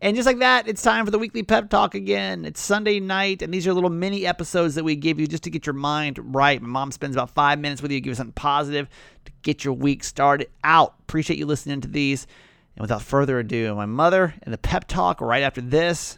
And just like that, it's time for the weekly pep talk again. It's Sunday night, and these are little mini episodes that we give you just to get your mind right. My mom spends about five minutes with you, give you something positive to get your week started out. Appreciate you listening to these. And without further ado, my mother and the pep talk right after this.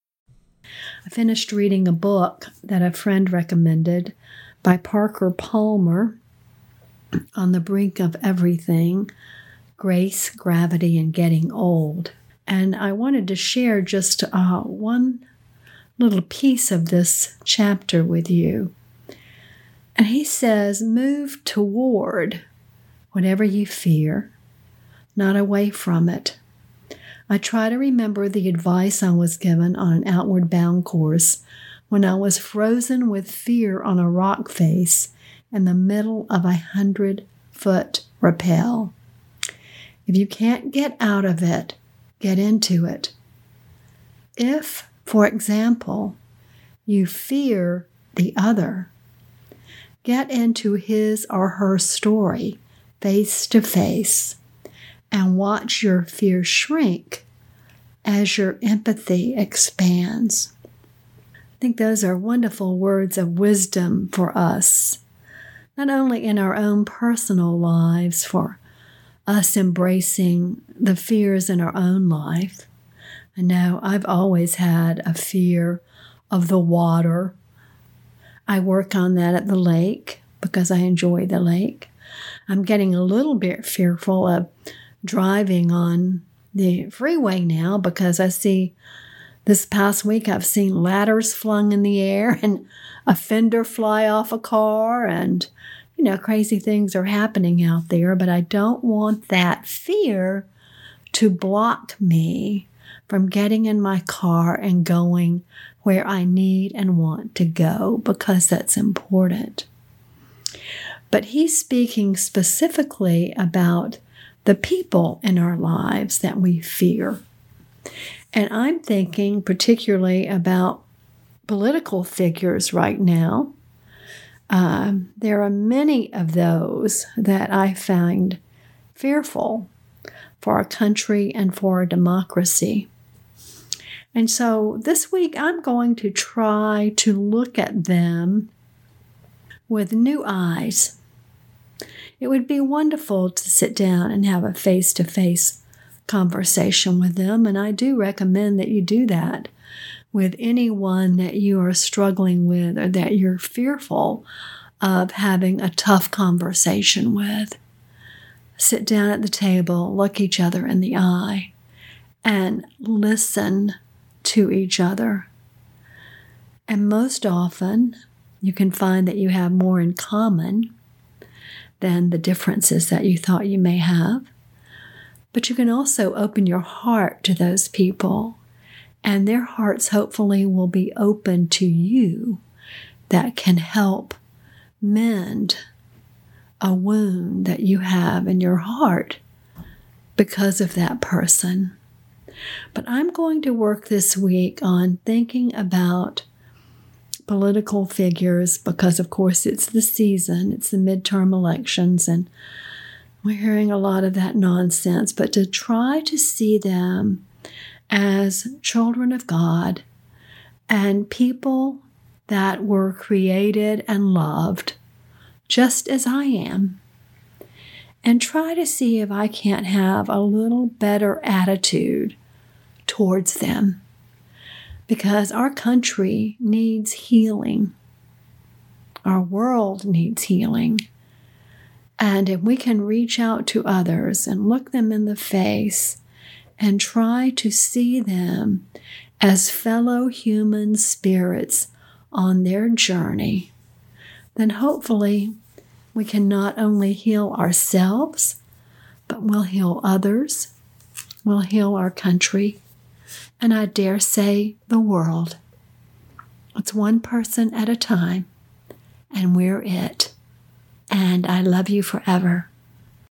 I finished reading a book that a friend recommended by Parker Palmer on the brink of everything grace, gravity, and getting old. And I wanted to share just uh, one little piece of this chapter with you. And he says, Move toward whatever you fear, not away from it. I try to remember the advice I was given on an outward bound course when I was frozen with fear on a rock face in the middle of a hundred foot rappel. If you can't get out of it, get into it. If, for example, you fear the other, get into his or her story face to face and watch your fear shrink as your empathy expands. I think those are wonderful words of wisdom for us, not only in our own personal lives, for us embracing the fears in our own life. I know I've always had a fear of the water. I work on that at the lake because I enjoy the lake. I'm getting a little bit fearful of driving on the freeway now because I see this past week I've seen ladders flung in the air and a fender fly off a car and you know crazy things are happening out there but I don't want that fear to block me from getting in my car and going where I need and want to go because that's important. But he's speaking specifically about the people in our lives that we fear. And I'm thinking particularly about political figures right now. Um, there are many of those that I find fearful for our country and for our democracy. And so this week I'm going to try to look at them with new eyes it would be wonderful to sit down and have a face to face conversation with them. And I do recommend that you do that with anyone that you are struggling with or that you're fearful of having a tough conversation with. Sit down at the table, look each other in the eye, and listen to each other. And most often, you can find that you have more in common than the differences that you thought you may have. But you can also open your heart to those people, and their hearts hopefully will be open to you that can help mend a wound that you have in your heart because of that person. But I'm going to work this week on thinking about political figures because, of course, it's the season, it's the midterm elections, and we're hearing a lot of that nonsense. But to try to see them as children of God and people that were created and loved just as I am. And try to see if I can't have a little better attitude towards them because our country needs healing. Our world needs healing. And if we can reach out to others and look them in the face and try to see them as fellow human spirits on their journey, then hopefully we can not only heal ourselves, but we'll heal others, we'll heal our country, and I dare say the world. It's one person at a time, and we're it. And I love you forever.